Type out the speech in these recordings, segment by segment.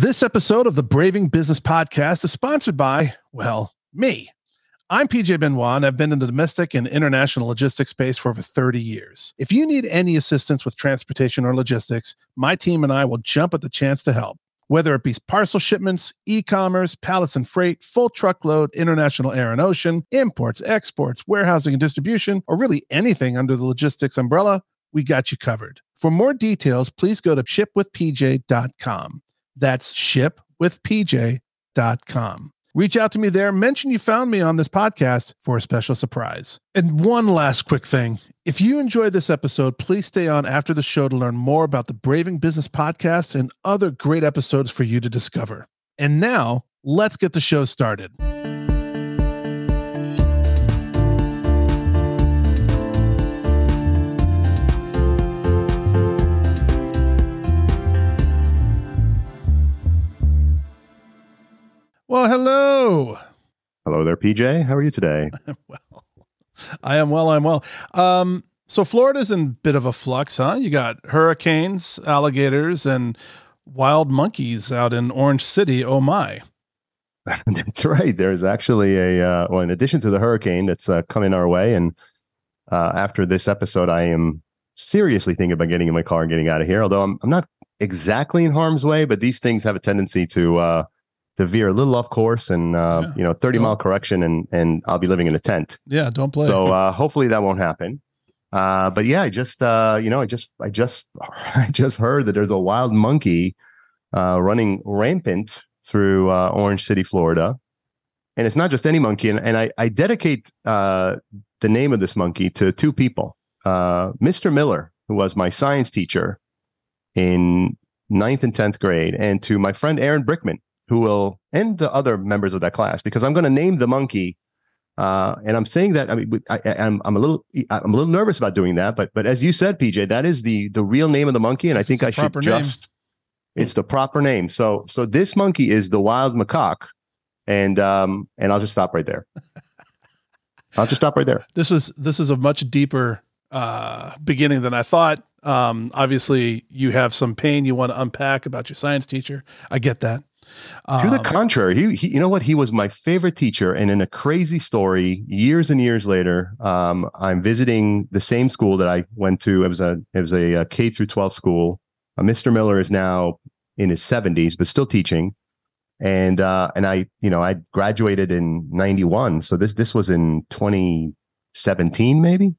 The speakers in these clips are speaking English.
This episode of the Braving Business Podcast is sponsored by, well, me. I'm PJ Benoit, and I've been in the domestic and international logistics space for over 30 years. If you need any assistance with transportation or logistics, my team and I will jump at the chance to help. Whether it be parcel shipments, e commerce, pallets and freight, full truckload, international air and ocean, imports, exports, warehousing and distribution, or really anything under the logistics umbrella, we got you covered. For more details, please go to shipwithpj.com. That's shipwithpj.com. Reach out to me there. Mention you found me on this podcast for a special surprise. And one last quick thing. If you enjoyed this episode, please stay on after the show to learn more about the Braving Business podcast and other great episodes for you to discover. And now, let's get the show started. Well, hello. Hello there, PJ. How are you today? well, I am well. I'm well. Um, so Florida's in a bit of a flux, huh? You got hurricanes, alligators, and wild monkeys out in Orange City. Oh my! that's right. There's actually a uh, well, in addition to the hurricane that's uh, coming our way, and uh, after this episode, I am seriously thinking about getting in my car and getting out of here. Although I'm I'm not exactly in harm's way, but these things have a tendency to uh, to veer a little off course and uh, yeah. you know 30 don't. mile correction and and I'll be living in a tent. Yeah, don't play. So uh, hopefully that won't happen. Uh, but yeah, I just uh, you know I just I just I just heard that there's a wild monkey uh, running rampant through uh, Orange City, Florida, and it's not just any monkey. And, and I I dedicate uh, the name of this monkey to two people. Uh, Mr. Miller, who was my science teacher in ninth and tenth grade, and to my friend Aaron Brickman, who will and the other members of that class because I'm going to name the monkey. Uh, and I'm saying that I mean I, am I'm, I'm a little I'm a little nervous about doing that, but but as you said, PJ, that is the the real name of the monkey, and I think I should just it's the proper name. So so this monkey is the wild macaque, and um and I'll just stop right there. I'll just stop right there. This is this is a much deeper uh, beginning than I thought. Um, obviously, you have some pain you want to unpack about your science teacher. I get that. Um, to the um, contrary, he, he, you know what? He was my favorite teacher. And in a crazy story, years and years later, um, I'm visiting the same school that I went to. It was a it was a, a K through 12 school. Uh, Mr. Miller is now in his 70s, but still teaching. And uh, and I, you know, I graduated in 91. So this this was in 2017, maybe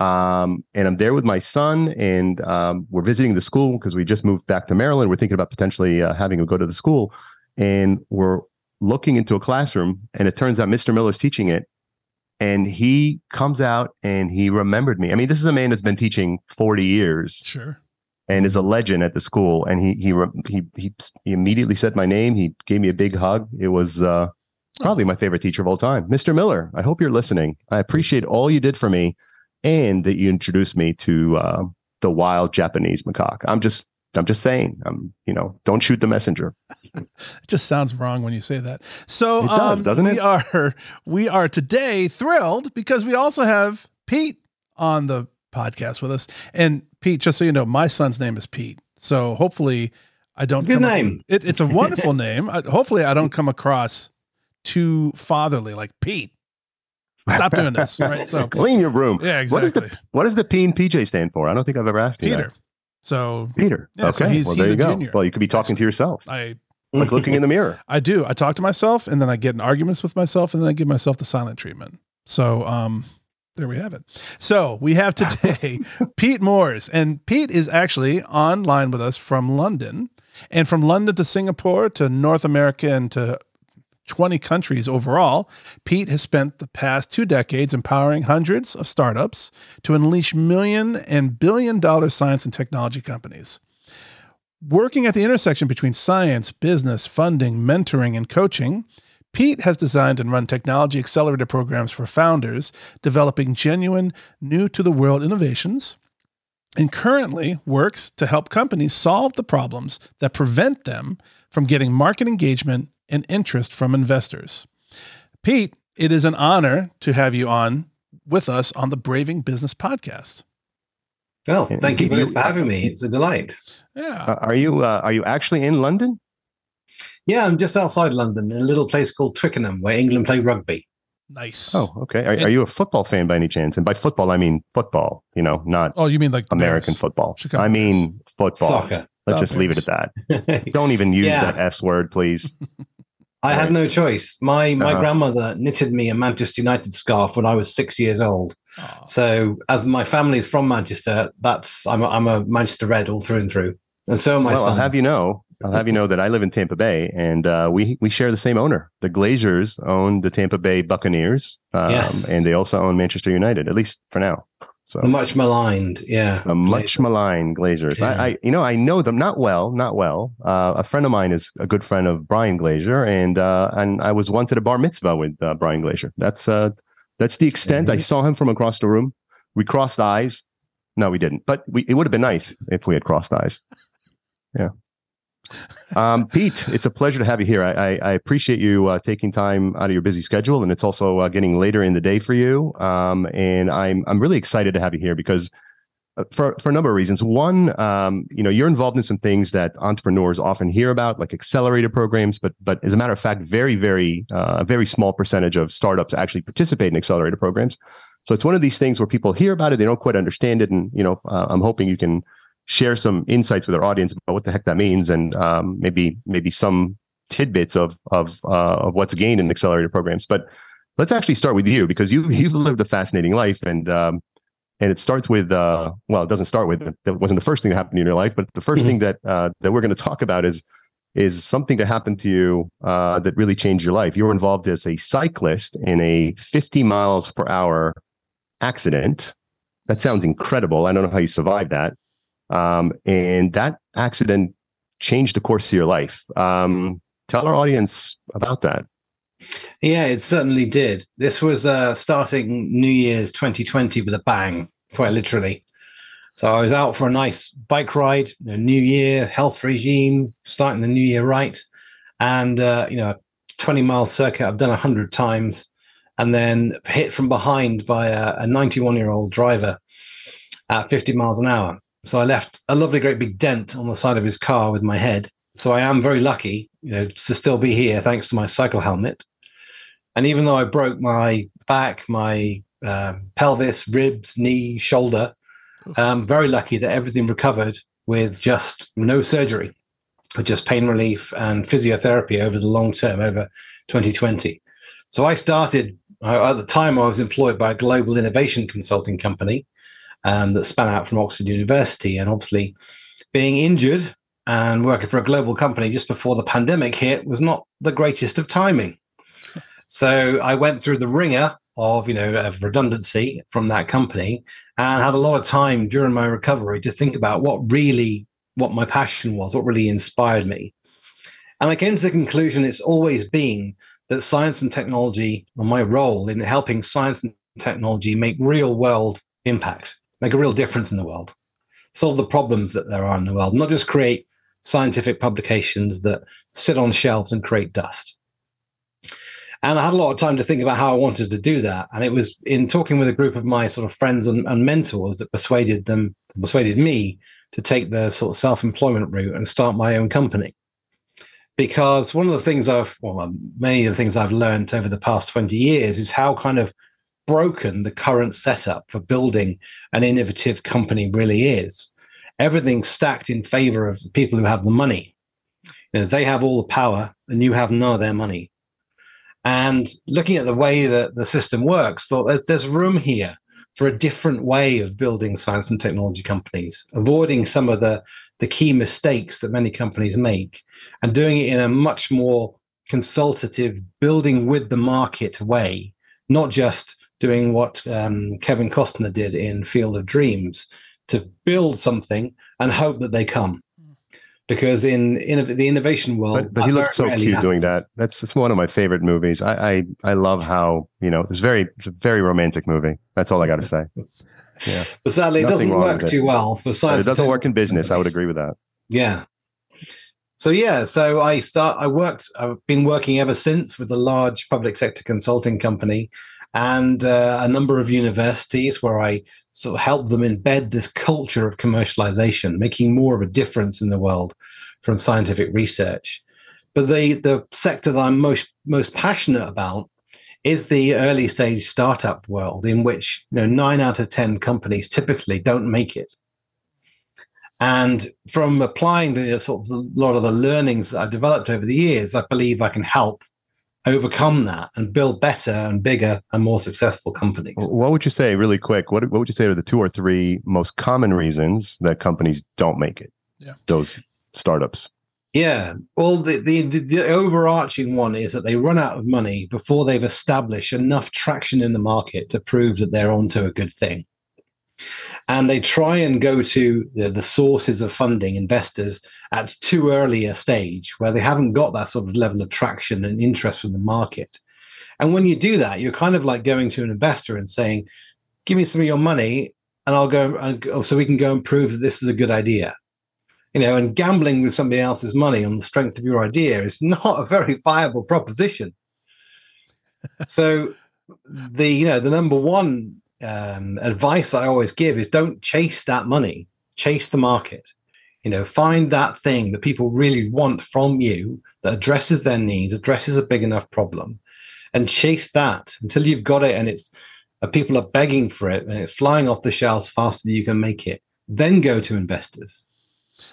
um, and I'm there with my son, and um, we're visiting the school because we just moved back to Maryland. We're thinking about potentially uh, having him go to the school, and we're looking into a classroom, and it turns out Mr. Miller's teaching it, and he comes out and he remembered me. I mean, this is a man that's been teaching 40 years, sure, and is a legend at the school. And he he he he, he immediately said my name. He gave me a big hug. It was. Uh, Probably oh. my favorite teacher of all time, Mr. Miller. I hope you're listening. I appreciate all you did for me and that you introduced me to uh, the wild Japanese macaque. I'm just I'm just saying, I'm, you know, don't shoot the messenger. it just sounds wrong when you say that. So it does, um, doesn't we it? are we are today thrilled because we also have Pete on the podcast with us. And Pete, just so you know, my son's name is Pete. So hopefully I don't good name. It, it's a wonderful name. hopefully I don't come across too fatherly like Pete. Stop doing this. Right. So clean your room. Yeah, exactly. What, is the, what does the P and PJ stand for? I don't think I've ever asked Peter. So Peter. Yeah, okay. So he's, well, there you go. Junior. Well, you could be talking to yourself. I like looking in the mirror. I do. I talk to myself and then I get in arguments with myself and then I give myself the silent treatment. So um there we have it. So we have today Pete Moores, and Pete is actually online with us from London, and from London to Singapore to North America and to 20 countries overall, Pete has spent the past two decades empowering hundreds of startups to unleash million and billion dollar science and technology companies. Working at the intersection between science, business, funding, mentoring, and coaching, Pete has designed and run technology accelerator programs for founders, developing genuine, new to the world innovations, and currently works to help companies solve the problems that prevent them from getting market engagement and interest from investors. Pete, it is an honor to have you on with us on the Braving Business Podcast. Well, thank you both for having me. It's a delight. Yeah. Uh, are you uh, are you actually in London? Yeah, I'm just outside London in a little place called Twickenham where England play rugby. Nice. Oh, okay. Are, are you a football fan by any chance? And by football, I mean football. You know, not Oh, you mean like American Bears. football. Chicago I mean football. Soccer. Let's Oh, just leave it at that. Don't even use Yeah. that S word, please. I had no choice. My my Uh-huh. grandmother knitted me a Manchester United scarf when I was six years old. So as my family is from Manchester, that's I'm a, I'm a Manchester Red all through and through, and so my well, I'll have you know. I'll have you know that I live in Tampa Bay, and uh, we we share the same owner. The Glazers own the Tampa Bay Buccaneers, um, Yes. and they also own Manchester United, at least for now. So The much maligned, yeah, a much maligned Glazers. Yeah. I, I, you know, I know them not well, not well. Uh, a friend of mine is a good friend of Bryan Glazer, and uh, and I was once at a bar mitzvah with uh, Bryan Glazer. That's uh, that's the extent. I Mhm. saw him from across the room. We crossed eyes. No, we didn't. But we, it would have been nice if we had crossed eyes. Yeah. Um, Pete, it's a pleasure to have you here. I, I, I appreciate you uh, taking time out of your busy schedule, and it's also uh, getting later in the day for you. Um, and I'm I'm really excited to have you here because uh, for for a number of reasons. One, um, you know, you're involved in some things that entrepreneurs often hear about, like accelerator programs. But but as a matter of fact, very very uh, a very small percentage of startups actually participate in accelerator programs. So it's one of these things where people hear about it, they don't quite understand it, and you know, uh, I'm hoping you can share some insights with our audience about what the heck that means, and um, maybe maybe some tidbits of of uh, of what's gained in accelerator programs. But let's actually start with you because you you've lived a fascinating life, and um, and it starts with uh, well, it doesn't start with that wasn't the first thing that happened in your life, but the 1st Mhm. thing that uh, that we're going to talk about is is something that happened to you uh, that really changed your life. You were involved as a cyclist in a 50 miles per hour accident. That sounds incredible. I don't know how you survived that. Um, and that accident changed the course of your life. Um, tell our audience about that. Yeah, it certainly did. This was uh, starting New Year's 2020 with a bang, quite literally. So I was out for a nice bike ride, you know, New Year health regime, starting the New Year right, and uh, you know, a 20 mile circuit I've done a hundred times, and then hit from behind by a 91 year old driver at 50 miles an hour. So I left a lovely, great big dent on the side of his car with my head. So I am very lucky, you know, to still be here thanks to my cycle helmet. And even though I broke my back, my um, pelvis, ribs, knee, shoulder, I'm very lucky that everything recovered with just no surgery, with just pain relief and physiotherapy over the long term, over 2020. So I started, at the time, I was employed by a global innovation consulting company um, that span out from Oxford University. And obviously, being injured and working for a global company just before the pandemic hit was not the greatest of timing. So I went through the wringer of you know of redundancy from that company and had a lot of time during my recovery to think about what really what my passion was, what really inspired me. And I came to the conclusion it's always been that science and technology, or my role in helping science and technology make real world impact, make a real difference in the world, solve the problems that there are in the world, not just create scientific publications that sit on shelves and create dust. And I had a lot of time to think about how I wanted to do that. And it was in talking with a group of my sort of friends and, and mentors that persuaded them, persuaded me to take the sort of self-employment route and start my own company. Because one of the things I've, well, many of the things I've learned over the past 20 years is how kind of broken the current setup for building an innovative company really is. Everything's stacked in favor of the people who have the money. You know, they have all the power and you have none of their money. And looking at the way that the system works, thought there's, there's room here for a different way of building science and technology companies, avoiding some of the, the key mistakes that many companies make and doing it in a much more consultative, building with the market way, not just doing what um, Kevin Costner did in Field of Dreams to build something and hope that they come. Because in, in the innovation world, But, but he looked so cute rarely doing that. That's it's one of my favorite movies. I I, I love how you know it's very it's a very romantic movie. That's all I got to say. Yeah, But sadly, it doesn't work it. too well for But science. it doesn't work in business. I would agree with that. Yeah. So yeah, so I start. I worked. I've been working ever since with a large public sector consulting company, and uh, a number of universities where I sort of help them embed this culture of commercialization, making more of a difference in the world from scientific research. But the the sector that I'm most most passionate about is the early stage startup world, in which you know nine out of ten companies typically don't make it. And from applying the sort of a lot of the learnings that I've developed over the years, I believe I can help overcome that and build better and bigger and more successful companies. What would you say, really quick? What, what would you say are the two or three most common reasons that companies don't make it? Yeah. Those startups. Yeah. Well, the, the, the overarching one is that they run out of money before they've established enough traction in the market to prove that they're onto a good thing. And they try and go to the, the sources of funding, investors, at too early a stage where they haven't got that sort of level of traction and interest from the market. And when you do that, you're kind of like going to an investor and saying, "Give me some of your money, and I'll go, so we can go and prove that this is a good idea." you know, and gambling with somebody else's money on the strength of your idea is not a very viable proposition. so the you know the number one um, advice that I always give is don't chase that money, chase the market. You know, find that thing that people really want from you that addresses their needs, addresses a big enough problem, and chase that until you've got it and it's uh, people are begging for it and it's flying off the shelves faster than you can make it. Then go to investors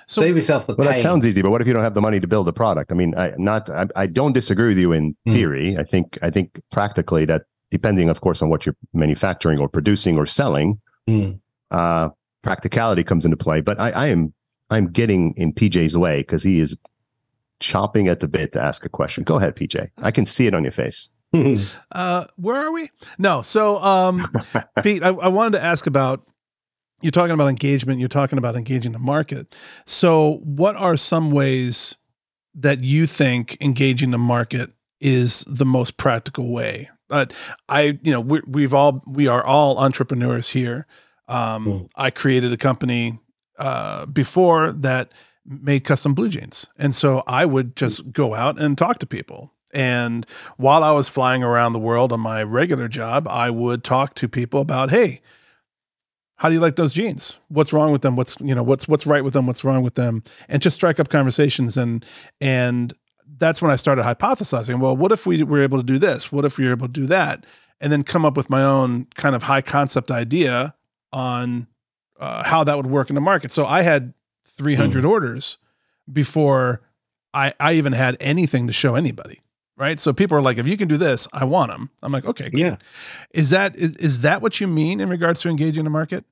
so, Save yourself the well, pain. that sounds easy, but what if you don't have the money to build a product? I mean, I not I, I don't disagree with you in mm. theory. I think I think practically that depending, of course, on what you're manufacturing or producing or selling, mm. uh, practicality comes into play. But I, I am I'm getting in PJ's way because he is chopping at the bit to ask a question. Go ahead, PJ. I can see it on your face. uh, where are we? No. So, um, Pete, I, I wanted to ask about you're talking about engagement, you're talking about engaging the market. So, what are some ways that you think engaging the market is the most practical way? But I, you know, we, we've all we are all entrepreneurs here. Um, mm. I created a company uh, before that made custom blue jeans, and so I would just go out and talk to people. And while I was flying around the world on my regular job, I would talk to people about, hey, how do you like those jeans? What's wrong with them? What's you know what's what's right with them? What's wrong with them? And just strike up conversations and and that's when I started hypothesizing. Well, what if we were able to do this? What if we were able to do that? And then come up with my own kind of high concept idea on uh, how that would work in the market. So I had 300 mm. orders before I I even had anything to show anybody right? So people are like, if you can do this, I want them. I'm like, okay, yeah. Is that is, is that what you mean in regards to engaging the market?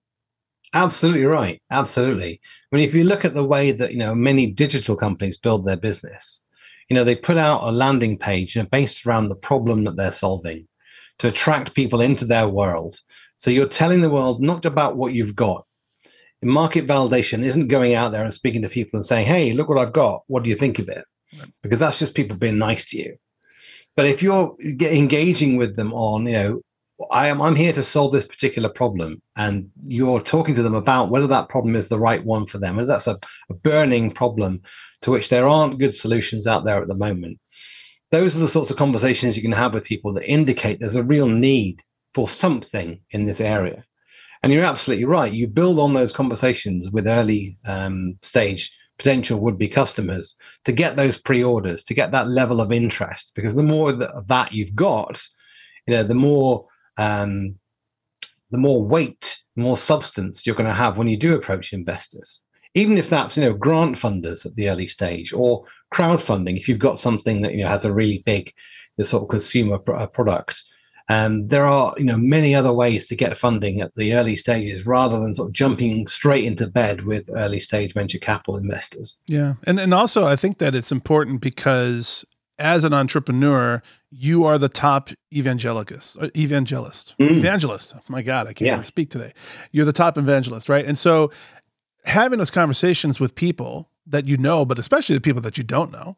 Absolutely right. Absolutely. I mean, if you look at the way that you know many digital companies build their business, you know they put out a landing page you know, based around the problem that they're solving to attract people into their world. So you're telling the world not about what you've got. Market validation isn't going out there and speaking to people and saying, "Hey, look what I've got. What do you think of it?" Because that's just people being nice to you. But if you're engaging with them on, you know, I am I'm here to solve this particular problem, and you're talking to them about whether that problem is the right one for them, whether that's a, a burning problem to which there aren't good solutions out there at the moment. Those are the sorts of conversations you can have with people that indicate there's a real need for something in this area. And you're absolutely right. You build on those conversations with early um, stage potential would be customers to get those pre-orders to get that level of interest because the more that you've got you know the more um, the more weight more substance you're going to have when you do approach investors even if that's you know grant funders at the early stage or crowdfunding if you've got something that you know has a really big sort of consumer uh, product and um, there are, you know, many other ways to get funding at the early stages rather than sort of jumping straight into bed with early stage venture capital investors. Yeah. And and also I think that it's important because as an entrepreneur, you are the top evangelist, uh, evangelist, mm. evangelist. Oh my God, I can't yeah. speak today. You're the top evangelist, right? And so having those conversations with people that you know, but especially the people that you don't know,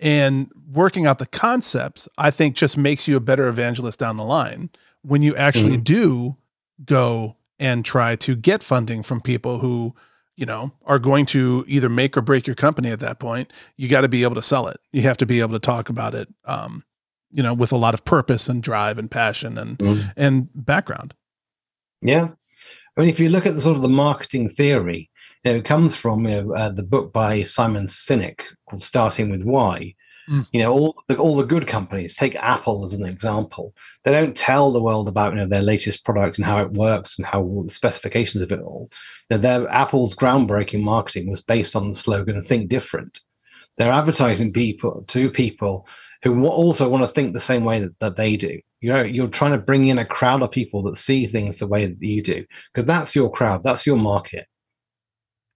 and working out the concepts, I think just makes you a better evangelist down the line when you actually mm-hmm. do go and try to get funding from people who, you know, are going to either make or break your company at that point. You got to be able to sell it. You have to be able to talk about it, um, you know, with a lot of purpose and drive and passion and mm-hmm. and background. Yeah, I mean, if you look at the sort of the marketing theory, you know, it comes from you know, uh, the book by Simon Sinek called Starting with Why. Mm. You know, all the, all the good companies, take Apple as an example, they don't tell the world about you know their latest product and how it works and how the specifications of it all. You know, their Apple's groundbreaking marketing was based on the slogan "Think Different." They're advertising people to people who also want to think the same way that, that they do. You know, you're trying to bring in a crowd of people that see things the way that you do, because that's your crowd, that's your market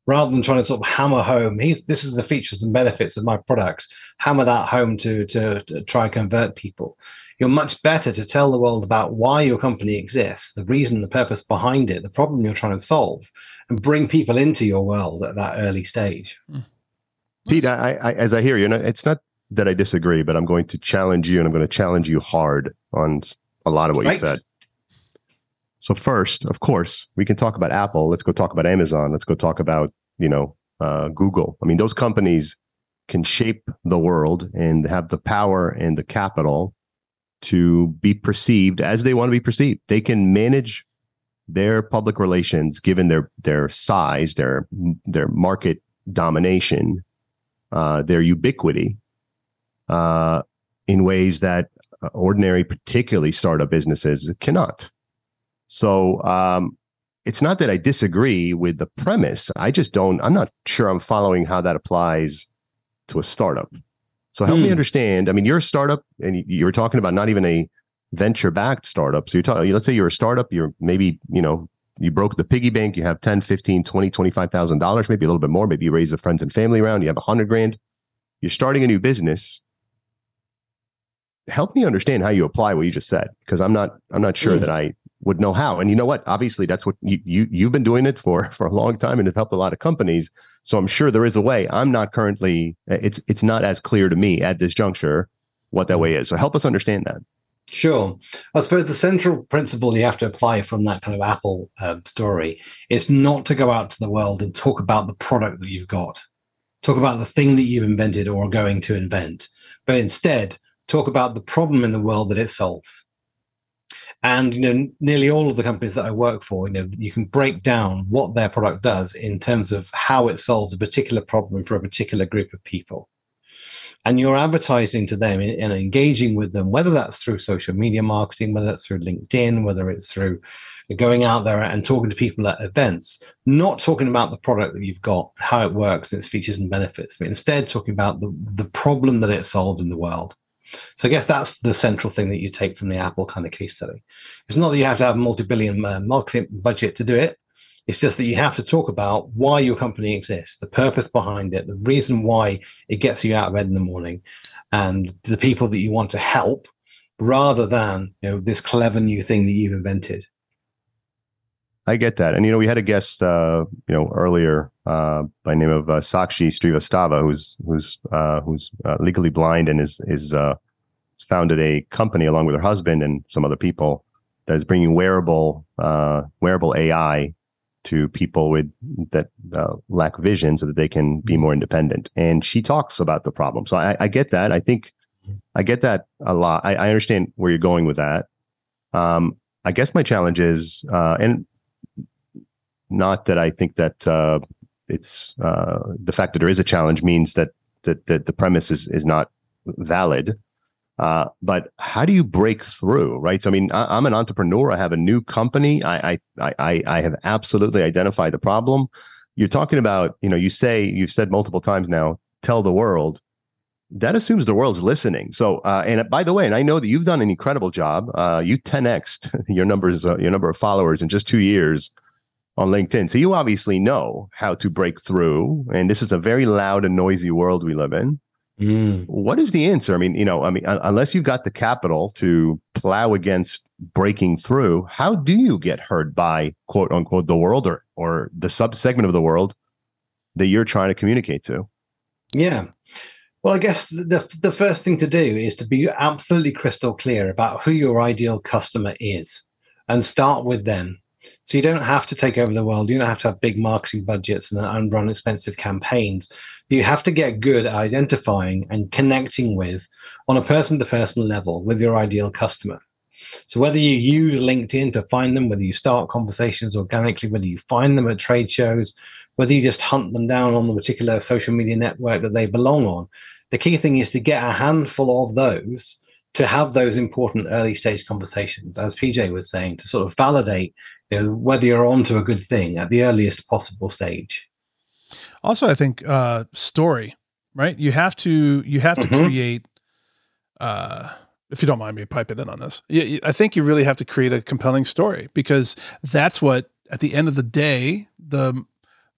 rather than trying to sort of hammer home He's, this is the features and benefits of my products, hammer that home to, to, to try and convert people. You're much better to tell the world about why your company exists the reason the purpose behind it the problem you're trying to solve and bring people into your world at that early stage. Hmm. pete I, I, as i hear you it's not that i disagree but i'm going to challenge you and i'm going to challenge you hard on a lot of what right. you said so first, of course, we can talk about Apple. Let's go talk about Amazon. Let's go talk about you know uh, Google. I mean, those companies can shape the world and have the power and the capital to be perceived as they want to be perceived. They can manage their public relations given their their size, their their market domination, uh, their ubiquity, uh, in ways that ordinary, particularly startup businesses cannot. So um, it's not that I disagree with the premise. I just don't, I'm not sure I'm following how that applies to a startup. So help me hmm. understand. I mean, you're a startup and you were talking about not even a venture backed startup. So you're talking, let's say you're a startup, you're maybe, you know, you broke the piggy bank, you have 10, 15, 20, $25,000, maybe a little bit more. Maybe you raise the friends and family around, you have a hundred grand. You're starting a new business help me understand how you apply what you just said because i'm not i'm not sure mm. that i would know how. And you know what? Obviously that's what you, you you've been doing it for for a long time and have helped a lot of companies. So i'm sure there is a way. I'm not currently it's it's not as clear to me at this juncture what that way is. So help us understand that. Sure. I suppose the central principle you have to apply from that kind of Apple uh, story is not to go out to the world and talk about the product that you've got, talk about the thing that you've invented or are going to invent, but instead talk about the problem in the world that it solves. And you know, nearly all of the companies that I work for, you know, you can break down what their product does in terms of how it solves a particular problem for a particular group of people. And you're advertising to them and engaging with them, whether that's through social media marketing, whether that's through LinkedIn, whether it's through going out there and talking to people at events, not talking about the product that you've got, how it works, its features and benefits, but instead talking about the, the problem that it solves in the world. So I guess that's the central thing that you take from the Apple kind of case study. It's not that you have to have a multi-billion uh, marketing budget to do it. It's just that you have to talk about why your company exists, the purpose behind it, the reason why it gets you out of bed in the morning, and the people that you want to help, rather than you know this clever new thing that you've invented. I get that, and you know we had a guest, uh, you know, earlier uh, by name of uh, Sakshi Srivastava, who's who's uh, who's uh, legally blind and is is uh, founded a company along with her husband and some other people that is bringing wearable wearable AI to people with that lack vision, so that they can be more independent. And she talks about the problem. So I, I get that. I think I get that a lot. I, I understand where you're going with that. Um, I guess my challenge is, and not that I think that uh, it's uh, the fact that there is a challenge means that that, that the premise is is not valid. Uh, but how do you break through, right? So, I mean, I, am an entrepreneur. I have a new company. I, I, I, I have absolutely identified the problem. You're talking about, you know, you say you've said multiple times now, tell the world. That assumes the world's listening. So, uh, and by the way, and I know that you've done an incredible job. Uh, you 10x your numbers, uh, your number of followers in just two years on LinkedIn. So you obviously know how to break through. And this is a very loud and noisy world we live in. Mm. What is the answer? I mean, you know, I mean, unless you've got the capital to plow against breaking through, how do you get heard by quote unquote the world or or the sub segment of the world that you're trying to communicate to? Yeah. Well, I guess the the first thing to do is to be absolutely crystal clear about who your ideal customer is and start with them so you don't have to take over the world. You don't have to have big marketing budgets and, run expensive campaigns. You have to get good at identifying and connecting with, on a person to person level, with your ideal customer. So whether you use LinkedIn to find them, whether you start conversations organically, whether you find them at trade shows, whether you just hunt them down on the particular social media network that they belong on, the key thing is to get a handful of those to have those important early stage conversations, as PJ was saying, to sort of validate you know, whether you're onto a good thing at the earliest possible stage. Also, I think uh, story, right? You have to you have to mm-hmm. create. Uh, if you don't mind me piping in on this, I think you really have to create a compelling story because that's what, at the end of the day, the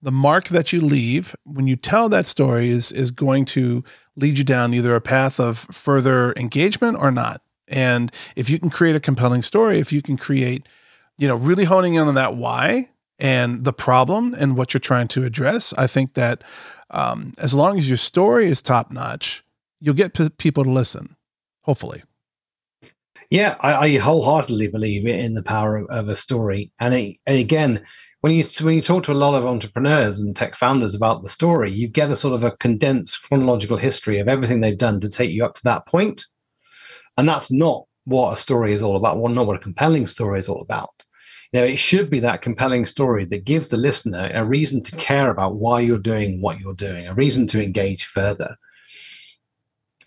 the mark that you leave when you tell that story is is going to lead you down either a path of further engagement or not. And if you can create a compelling story, if you can create, you know, really honing in on that why and the problem and what you're trying to address, I think that um, as long as your story is top notch, you'll get p- people to listen. Hopefully. Yeah, I, I, wholeheartedly believe in the power of, of a story, and, it, and again, when you when you talk to a lot of entrepreneurs and tech founders about the story, you get a sort of a condensed chronological history of everything they've done to take you up to that point, and that's not what a story is all about. Well, not what a compelling story is all about. You know, it should be that compelling story that gives the listener a reason to care about why you're doing what you're doing, a reason to engage further.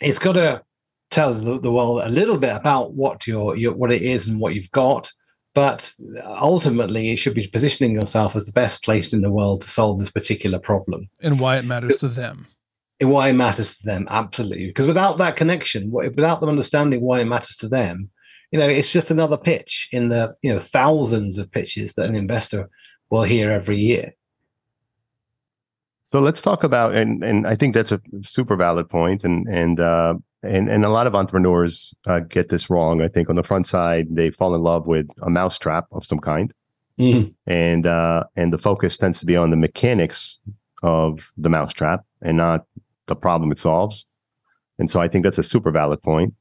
It's got to tell the, the world a little bit about what your, your what it is and what you've got but ultimately, it should be positioning yourself as the best place in the world to solve this particular problem. And why it matters to them. Why it matters to them, absolutely. Because without that connection, without them understanding why it matters to them, you know, it's just another pitch in the you know thousands of pitches that an investor will hear every year. So let's talk about, and and I think that's a super valid point, and and uh, and and a lot of entrepreneurs uh, get this wrong. I think on the front side, they fall in love with a mousetrap of some kind, mm. and uh, and the focus tends to be on the mechanics of the mousetrap and not the problem it solves. And so I think that's a super valid point.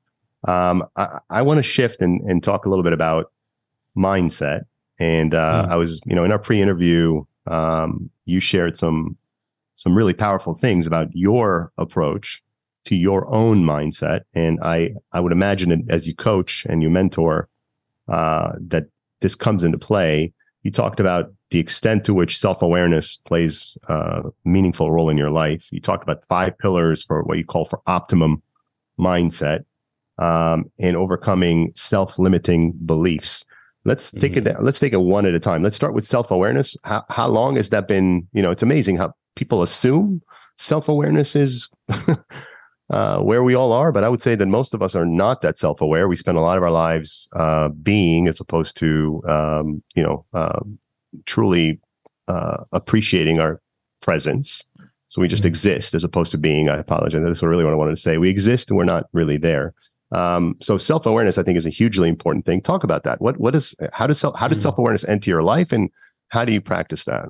Um, I, I want to shift and, and talk a little bit about mindset. And uh, mm. I was, you know, in our pre-interview, um, you shared some some really powerful things about your approach to your own mindset. And I, I would imagine it, as you coach and you mentor, uh, that this comes into play. You talked about the extent to which self awareness plays a meaningful role in your life. You talked about five pillars for what you call for optimum mindset um, and overcoming self limiting beliefs. Let's take mm-hmm. it. Let's take it one at a time. Let's start with self awareness. How, how long has that been? You know, it's amazing how people assume self awareness is uh, where we all are. But I would say that most of us are not that self aware. We spend a lot of our lives uh, being as opposed to, um, you know, uh, truly uh, appreciating our presence. So we just mm-hmm. exist as opposed to being. I apologize. That's really what I wanted to say. We exist and we're not really there. Um, so self awareness, I think, is a hugely important thing. Talk about that. What what is how does self how did mm-hmm. self awareness enter your life, and how do you practice that?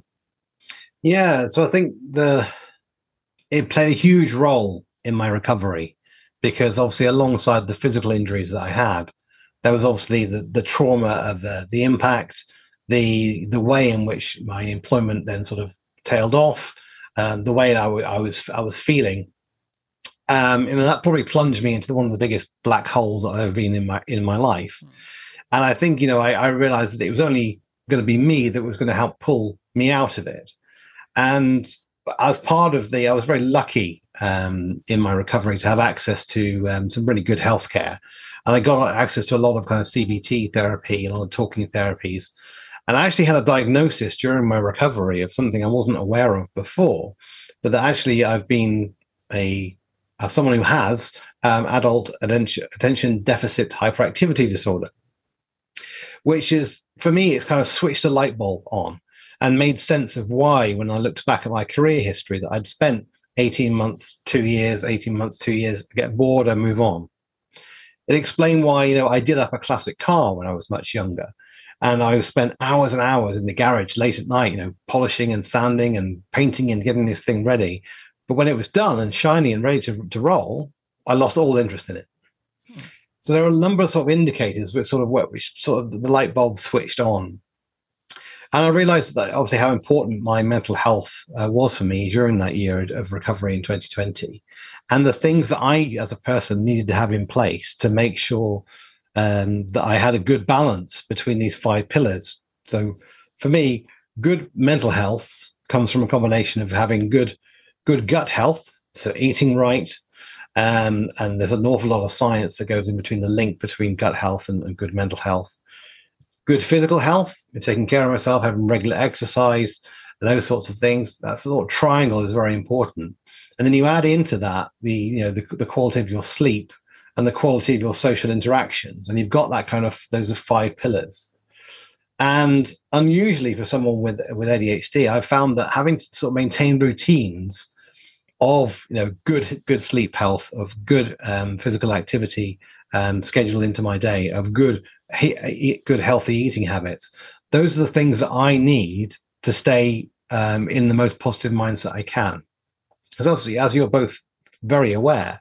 Yeah, so I think the it played a huge role in my recovery because obviously alongside the physical injuries that I had, there was obviously the, the trauma of the the impact, the the way in which my employment then sort of tailed off, um, the way I, w- I was I was feeling. Um, and that probably plunged me into one of the biggest black holes that I've ever been in my in my life. And I think you know I, I realized that it was only going to be me that was going to help pull me out of it. And as part of the, I was very lucky um, in my recovery to have access to um, some really good healthcare. And I got access to a lot of kind of CBT therapy and a lot of talking therapies. And I actually had a diagnosis during my recovery of something I wasn't aware of before, but that actually I've been a uh, someone who has um, adult attention, attention deficit hyperactivity disorder, which is for me, it's kind of switched a light bulb on and made sense of why, when I looked back at my career history, that I'd spent 18 months, two years, 18 months, two years, get bored and move on. It explained why, you know, I did up a classic car when I was much younger. And I spent hours and hours in the garage late at night, you know, polishing and sanding and painting and getting this thing ready. But when it was done and shiny and ready to, to roll, I lost all interest in it. So there are a number of sort of indicators which sort of which sort of the light bulb switched on and I realized that obviously how important my mental health uh, was for me during that year of recovery in 2020. And the things that I, as a person, needed to have in place to make sure um, that I had a good balance between these five pillars. So for me, good mental health comes from a combination of having good, good gut health, so eating right, Um, and there's an awful lot of science that goes in between the link between gut health and, and good mental health. Good physical health, taking care of myself, having regular exercise, those sorts of things. That sort of triangle is very important. And then you add into that the you know the, the quality of your sleep and the quality of your social interactions, and you've got that kind of those are five pillars. And unusually for someone with with ADHD, I've found that having to sort of maintain routines of you know good good sleep health, of good um, physical activity um, scheduled into my day, of good good healthy eating habits. Those are the things that I need to stay um, in the most positive mindset I can. Because obviously, as you're both very aware,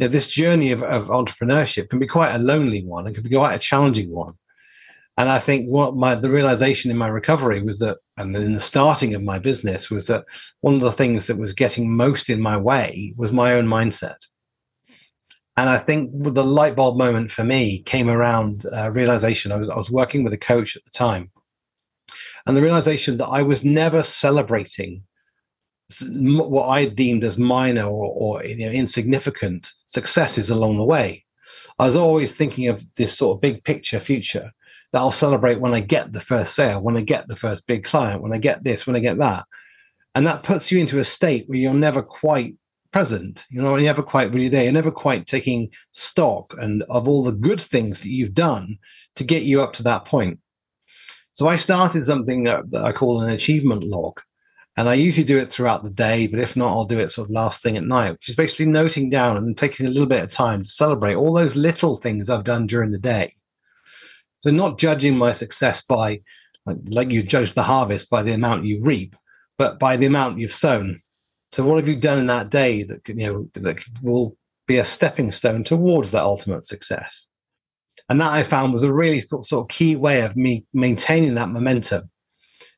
know, this journey of, of entrepreneurship can be quite a lonely one and can be quite a challenging one. And I think what my the realization in my recovery was that, and in the starting of my business, was that one of the things that was getting most in my way was my own mindset. And I think the light bulb moment for me came around uh, realization. I was I was working with a coach at the time, and the realization that I was never celebrating what I deemed as minor or, or you know, insignificant successes along the way. I was always thinking of this sort of big picture future that I'll celebrate when I get the first sale, when I get the first big client, when I get this, when I get that. And that puts you into a state where you're never quite present. You know, you're never quite really there. You're never quite taking stock and of all the good things that you've done to get you up to that point. So I started something that I call an achievement log. And I usually do it throughout the day, but if not, I'll do it sort of last thing at night, which is basically noting down and taking a little bit of time to celebrate all those little things I've done during the day so not judging my success by like, like you judge the harvest by the amount you reap, but by the amount you've sown. So what have you done in that day that you know that will be a stepping stone towards that ultimate success? And that I found was a really sort of key way of me maintaining that momentum.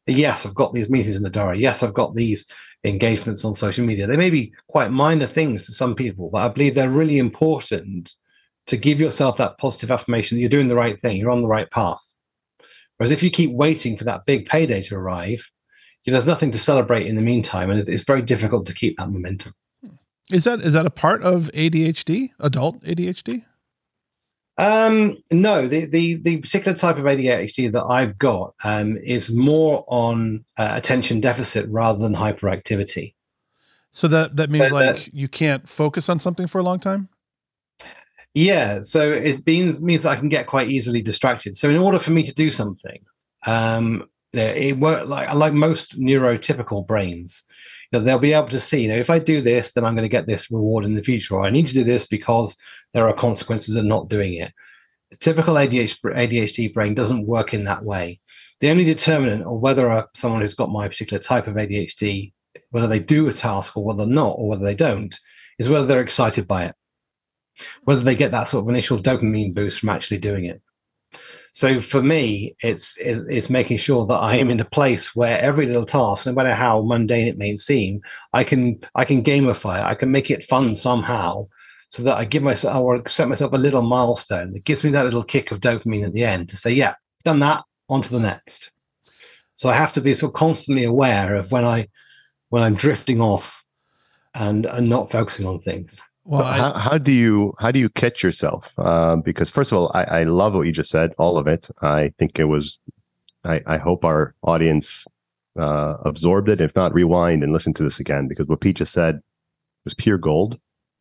Yes, I've got these meetings in the diary. Yes, I've got these engagements on social media. They may be quite minor things to some people, but I believe they're really important to give yourself that positive affirmation that you're doing the right thing, you're on the right path. Whereas if you keep waiting for that big payday to arrive, there's nothing to celebrate in the meantime, and it's very difficult to keep that momentum. Hmm. Is that is that a part of ADHD, adult ADHD? Um, no, the, the the particular type of ADHD that I've got um, is more on uh, attention deficit rather than hyperactivity. So that that means so like that, you can't focus on something for a long time. Yeah, so it means that I can get quite easily distracted. So in order for me to do something, um, it work like like most neurotypical brains. They'll be able to see, you know, if I do this, then I'm going to get this reward in the future, or I need to do this because there are consequences of not doing it. A typical ADHD brain doesn't work in that way. The only determinant of whether a, someone who's got my particular type of ADHD, whether they do a task or whether not, or whether they don't, is whether they're excited by it whether they get that sort of initial dopamine boost from actually doing it. So for me, it's it's making sure that I am in a place where every little task, no matter how mundane it may seem, I can I can gamify it. I can make it fun somehow, so that I give myself or set myself a little milestone that gives me that little kick of dopamine at the end to say, yeah, done that, on to the next. So I have to be sort of constantly aware of when I when I'm drifting off and, and not focusing on things. Well, I, how, how, do you how do you catch yourself? Uh, because first of all, I, I, love what you just said, all of it. I think it was. I, I hope our audience uh, absorbed it. If not, rewind and listen to this again because what Pete just said was pure gold.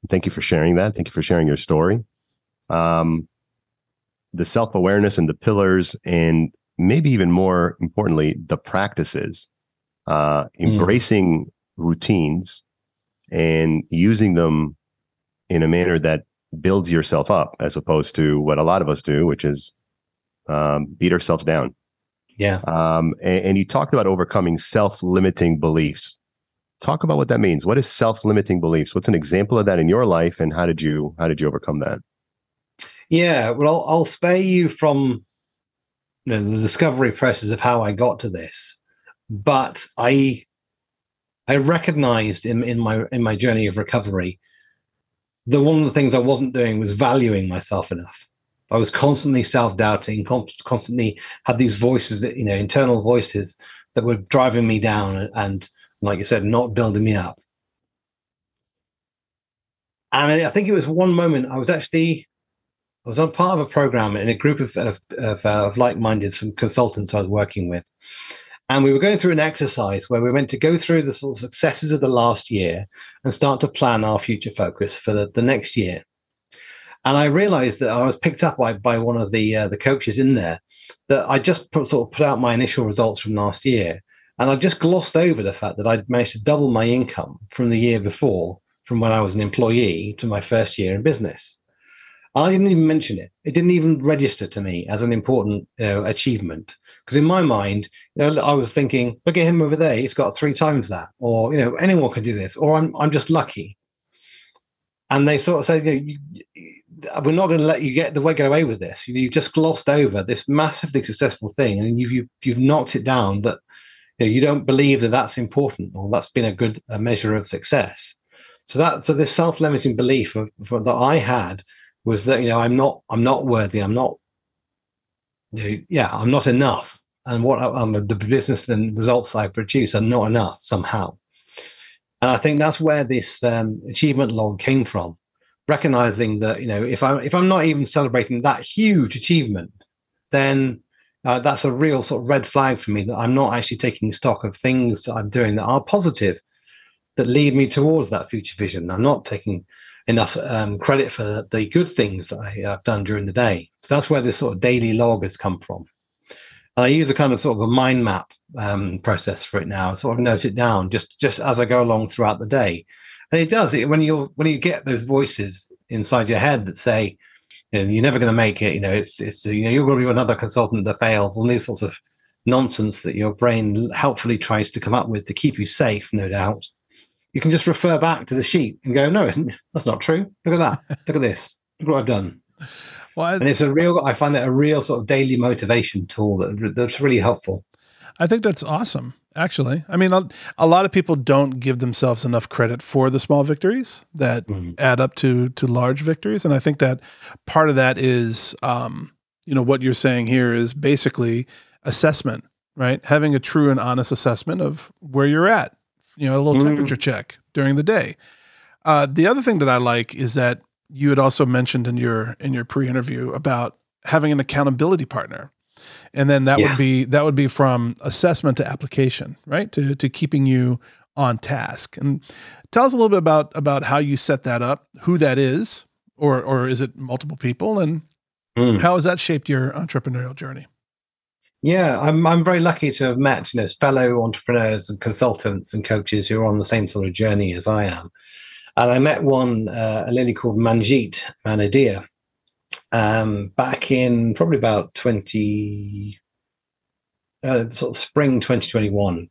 Thank you for sharing that. Thank you for sharing your story. Um, the self awareness and the pillars, and maybe even more importantly, the practices, uh, hmm. embracing mm. routines and using them in a manner that builds yourself up as opposed to what a lot of us do, which is um, beat ourselves down. Yeah. Um, and, and you talked about overcoming self-limiting beliefs. Talk about what that means. What is self-limiting beliefs? What's an example of that in your life, and how did you how did you overcome that? Yeah, well, I'll, I'll spare you from you know, the discovery process of how I got to this, but I I recognized in in my in my journey of recovery the one of the things I wasn't doing was valuing myself enough. I was constantly self-doubting, constantly had these voices that you know, internal voices that were driving me down and, like you said, not building me up. And I think it was one moment I was actually I was on part of a program in a group of of, of, uh, of like-minded some consultants I was working with, and we were going through an exercise where we meant to go through the sort of successes of the last year and start to plan our future focus for the, the next year. And I realized that I was picked up by, by one of the uh, the coaches in there that I just put, sort of put out my initial results from last year, and I just glossed over the fact that I'd managed to double my income from the year before, from when I was an employee to my first year in business. I didn't even mention it. It didn't even register to me as an important you know, achievement because in my mind, you know, I was thinking, look at him over there; he's got three times that, or you know, anyone can do this, or I'm I'm just lucky. And they sort of say, you know, you, we're not going to let you get the way get away with this. You, have just glossed over this massively successful thing, and you've you've, you've knocked it down. That you, know, you don't believe that that's important, or that's been a good a measure of success. So that so this self limiting belief of, that I had was that you know I'm not I'm not worthy. I'm not you know, yeah I'm not enough, and what um, the business and results I produce are not enough somehow. And I think that's where this um, achievement log came from recognizing that you know if I'm if I'm not even celebrating that huge achievement, then uh, that's a real sort of red flag for me that I'm not actually taking stock of things I'm doing that are positive that lead me towards that future vision. I'm not taking enough um, credit for the, good things that I, have done during the day. So that's where this sort of daily log has come from. And I use a kind of sort of a mind map um, process for it now. I sort of note it down just just as I go along throughout the day and it does it when you when you get those voices inside your head that say you know, you're never going to make it you know it's it's you know you're going to be another consultant that fails all these sorts of nonsense that your brain helpfully tries to come up with to keep you safe no doubt you can just refer back to the sheet and go no that's not true look at that look at this look what i've done well, and it's a real i find it a real sort of daily motivation tool that, that's really helpful i think that's awesome actually. I mean, a, a, lot of people don't give themselves enough credit for the small victories that mm-hmm. add up to to large victories, and I think that part of that is, um, you know, what you're saying here is basically assessment, right? Having a true and honest assessment of where you're at. You know, a little mm-hmm. temperature check during the day. Uh, the other thing that I like is that you had also mentioned in your in your pre-interview about having an accountability partner and then that yeah. would be that would be from assessment to application, right? To to keeping you on task. And tell us a little bit about about how you set that up, who that is, or or is it multiple people, and mm. how has that shaped your entrepreneurial journey? Yeah, I'm I'm very lucky to have met you know fellow entrepreneurs and consultants and coaches who are on the same sort of journey as I am. And I met one, uh, a lady called Manjeet Manadia, um, back in probably about 20, uh, sort of spring 2021.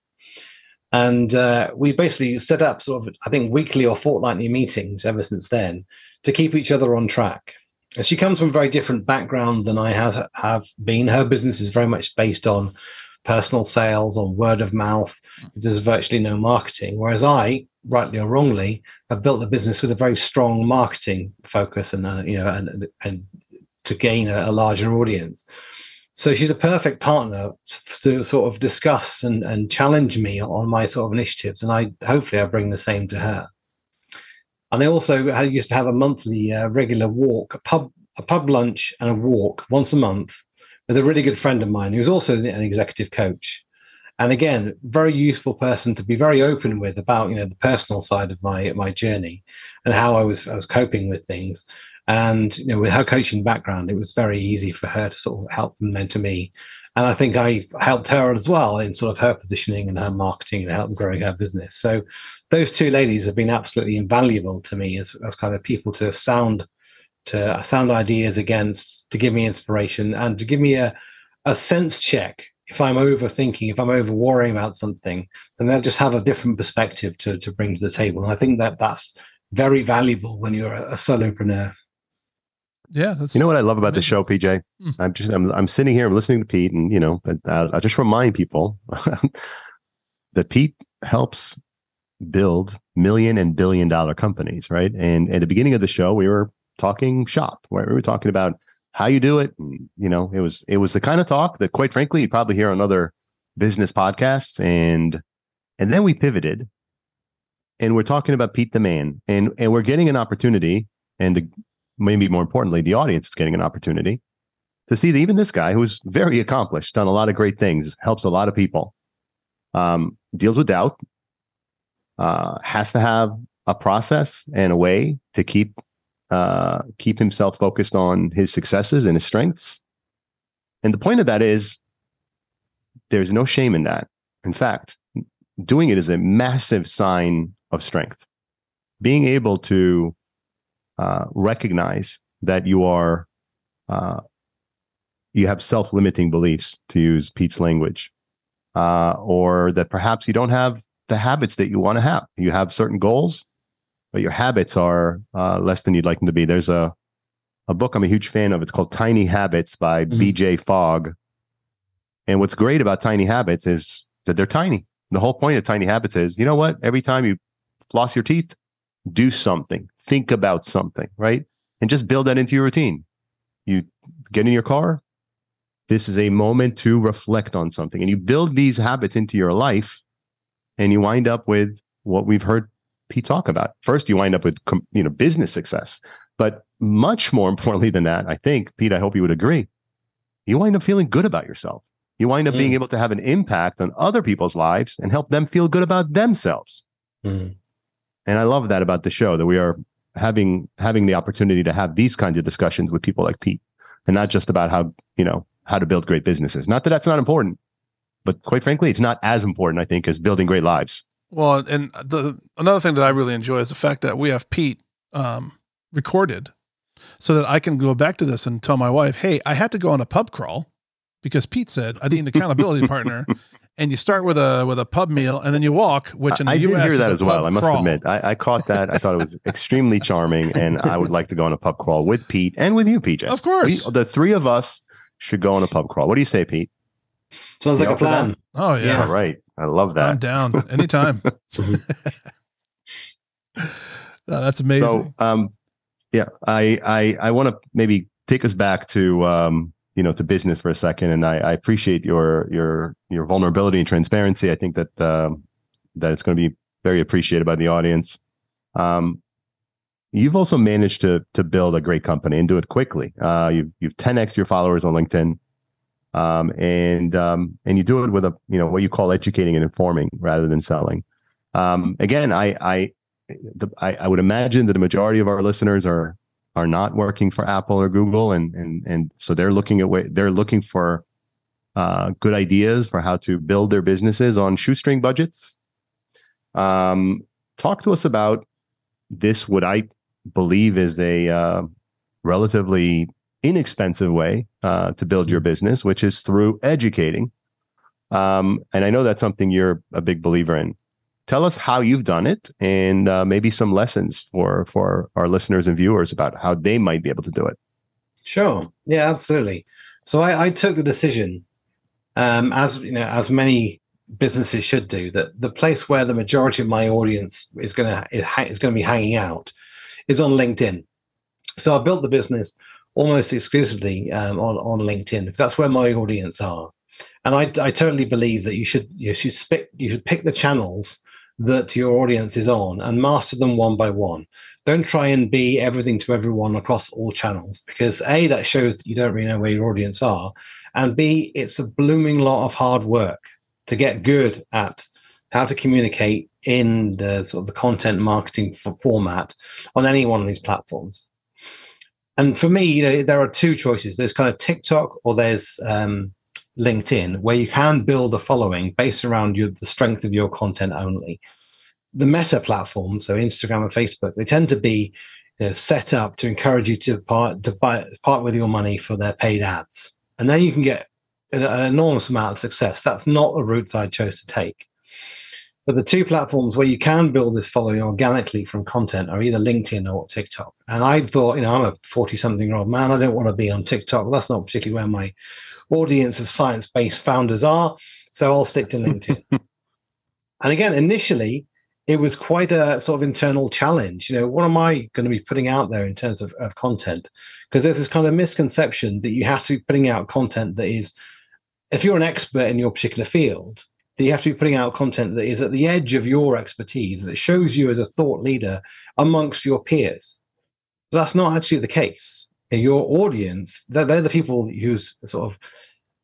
And uh, we basically set up sort of, I think, weekly or fortnightly meetings ever since then to keep each other on track. And she comes from a very different background than I have, have been. Her business is very much based on personal sales, on word of mouth. There's virtually no marketing. Whereas I, rightly or wrongly, have built a business with a very strong marketing focus and, uh, you know, and, and to gain a, a larger audience. So she's a perfect partner to sort of discuss and, and challenge me on my sort of initiatives. And I hopefully I bring the same to her. And they also I used to have a monthly uh, regular walk, a pub, a pub lunch and a walk once a month with a really good friend of mine who's also an executive coach. And again, very useful person to be very open with about you know the personal side of my my journey and how I was I was coping with things. And you know, with her coaching background, it was very easy for her to sort of help and mentor me. And I think I helped her as well in sort of her positioning and her marketing and helping growing her business. So those two ladies have been absolutely invaluable to me as, as kind of people to sound to sound ideas against, to give me inspiration and to give me a, a sense check if I'm overthinking, if I'm over worrying about something, then they'll just have a different perspective to, to bring to the table. And I think that that's very valuable when you're a, a solopreneur. Yeah, that's you know what I love about the show, PJ. Mm. I'm just I'm I'm sitting here, I'm listening to Pete, and you know, I, I just remind people that Pete helps build million and billion dollar companies, right? And at the beginning of the show, we were talking shop, where we were talking about how you do it. And, you know, it was it was the kind of talk that, quite frankly, you probably hear on other business podcasts, and and then we pivoted and we're talking about Pete the Man, and and we're getting an opportunity, and the, maybe more importantly, the audience is getting an opportunity to see that even this guy, who's very accomplished, done a lot of great things, helps a lot of people, um, deals with doubt, uh, has to have a process and a way to keep uh, keep himself focused on his successes and his strengths. And the point of that is, there's no shame in that. In fact, doing it is a massive sign of strength. Being able to uh, recognize that you are uh, you have self-limiting beliefs, to use Pete's language, uh, or that perhaps you don't have the habits that you want to have. You have certain goals, but your habits are uh, less than you'd like them to be. There's a a book I'm a huge fan of. It's called Tiny Habits by mm-hmm. B.J. Fogg. And what's great about Tiny Habits is that they're tiny. The whole point of Tiny Habits is, you know what? Every time you floss your teeth, do something, think about something, right? And just build that into your routine. You get in your car. This is a moment to reflect on something. And you build these habits into your life and you wind up with what we've heard Pete talk about. First, you wind up with you know business success, but much more importantly than that, I think Pete, I hope you would agree, you wind up feeling good about yourself. You wind up mm. being able to have an impact on other people's lives and help them feel good about themselves. Mm. And I love that about the show that we are having having the opportunity to have these kinds of discussions with people like Pete, and not just about how you know how to build great businesses. Not that that's not important, but quite frankly, it's not as important, I think, as building great lives. Well, and the another thing that I really enjoy is the fact that we have Pete um, recorded, so that I can go back to this and tell my wife, "Hey, I had to go on a pub crawl because Pete said I need an accountability partner." And you start with a with a pub meal, and then you walk, which in the I U.S. did hear that as well. I must crawl. admit, I, I, caught that. I thought it was extremely charming, and I would like to go on a pub crawl with Pete and with you, PJ. Of course, we, the three of us should go on a pub crawl. What do you say, Pete? Sounds like a plan. Oh yeah. yeah. right. I love that. I'm down anytime. no, that's amazing. So, um, yeah, I I I want to maybe take us back to um, you know to business for a second, and I, I appreciate your your your vulnerability and transparency. I think that um, that it's going to be very appreciated by the audience. Um, you've also managed to to build a great company and do it quickly. Uh, you've you've 10x your followers on LinkedIn um, and um, and you do it with a you know what you call educating and informing rather than selling. Um, again, I I, the, I, I would imagine that the majority of our listeners are are not working for Apple or Google, and and and so they're looking at way they're looking for uh, good ideas for how to build their businesses on shoestring budgets. Um, talk to us about this. What I believe is a uh, relatively inexpensive way uh, to build your business, which is through educating. Um, and I know that's something you're a big believer in. Tell us how you've done it, and uh, maybe some lessons for for our listeners and viewers about how they might be able to do it. Sure. Yeah, absolutely. So I, I took the decision, um, as you know, as many businesses should do, that the place where the majority of my audience is going to is going to be hanging out is on LinkedIn. So I built the business almost exclusively um, on on LinkedIn. That's where my audience are, and I, I totally believe that you should you should pick you should pick the channels that your audience is on and master them one by one. Don't try and be everything to everyone across all channels because a that shows that you don't really know where your audience are, and b it's a blooming lot of hard work to get good at how to communicate in the sort of the content marketing format on any one of these platforms and for me, you know, there are two choices. There's kind of TikTok or there's um, LinkedIn, where you can build a following based around your, the strength of your content only. The meta platforms, so Instagram and Facebook, they tend to be you know, set up to encourage you to part to buy, part with your money for their paid ads, and then you can get an, an enormous amount of success. That's not the route that I chose to take. But the two platforms where you can build this following organically from content are either LinkedIn or TikTok. And I thought, you know, I'm a 40 something year old man. I don't want to be on TikTok. That's not particularly where my audience of science based founders are. So I'll stick to LinkedIn. and again, initially, it was quite a sort of internal challenge. You know, what am I going to be putting out there in terms of, of content? Because there's this kind of misconception that you have to be putting out content that is, if you're an expert in your particular field, that you have to be putting out content that is at the edge of your expertise, that shows you as a thought leader amongst your peers. That's not actually the case. Your audience, they're, they're the people whose sort of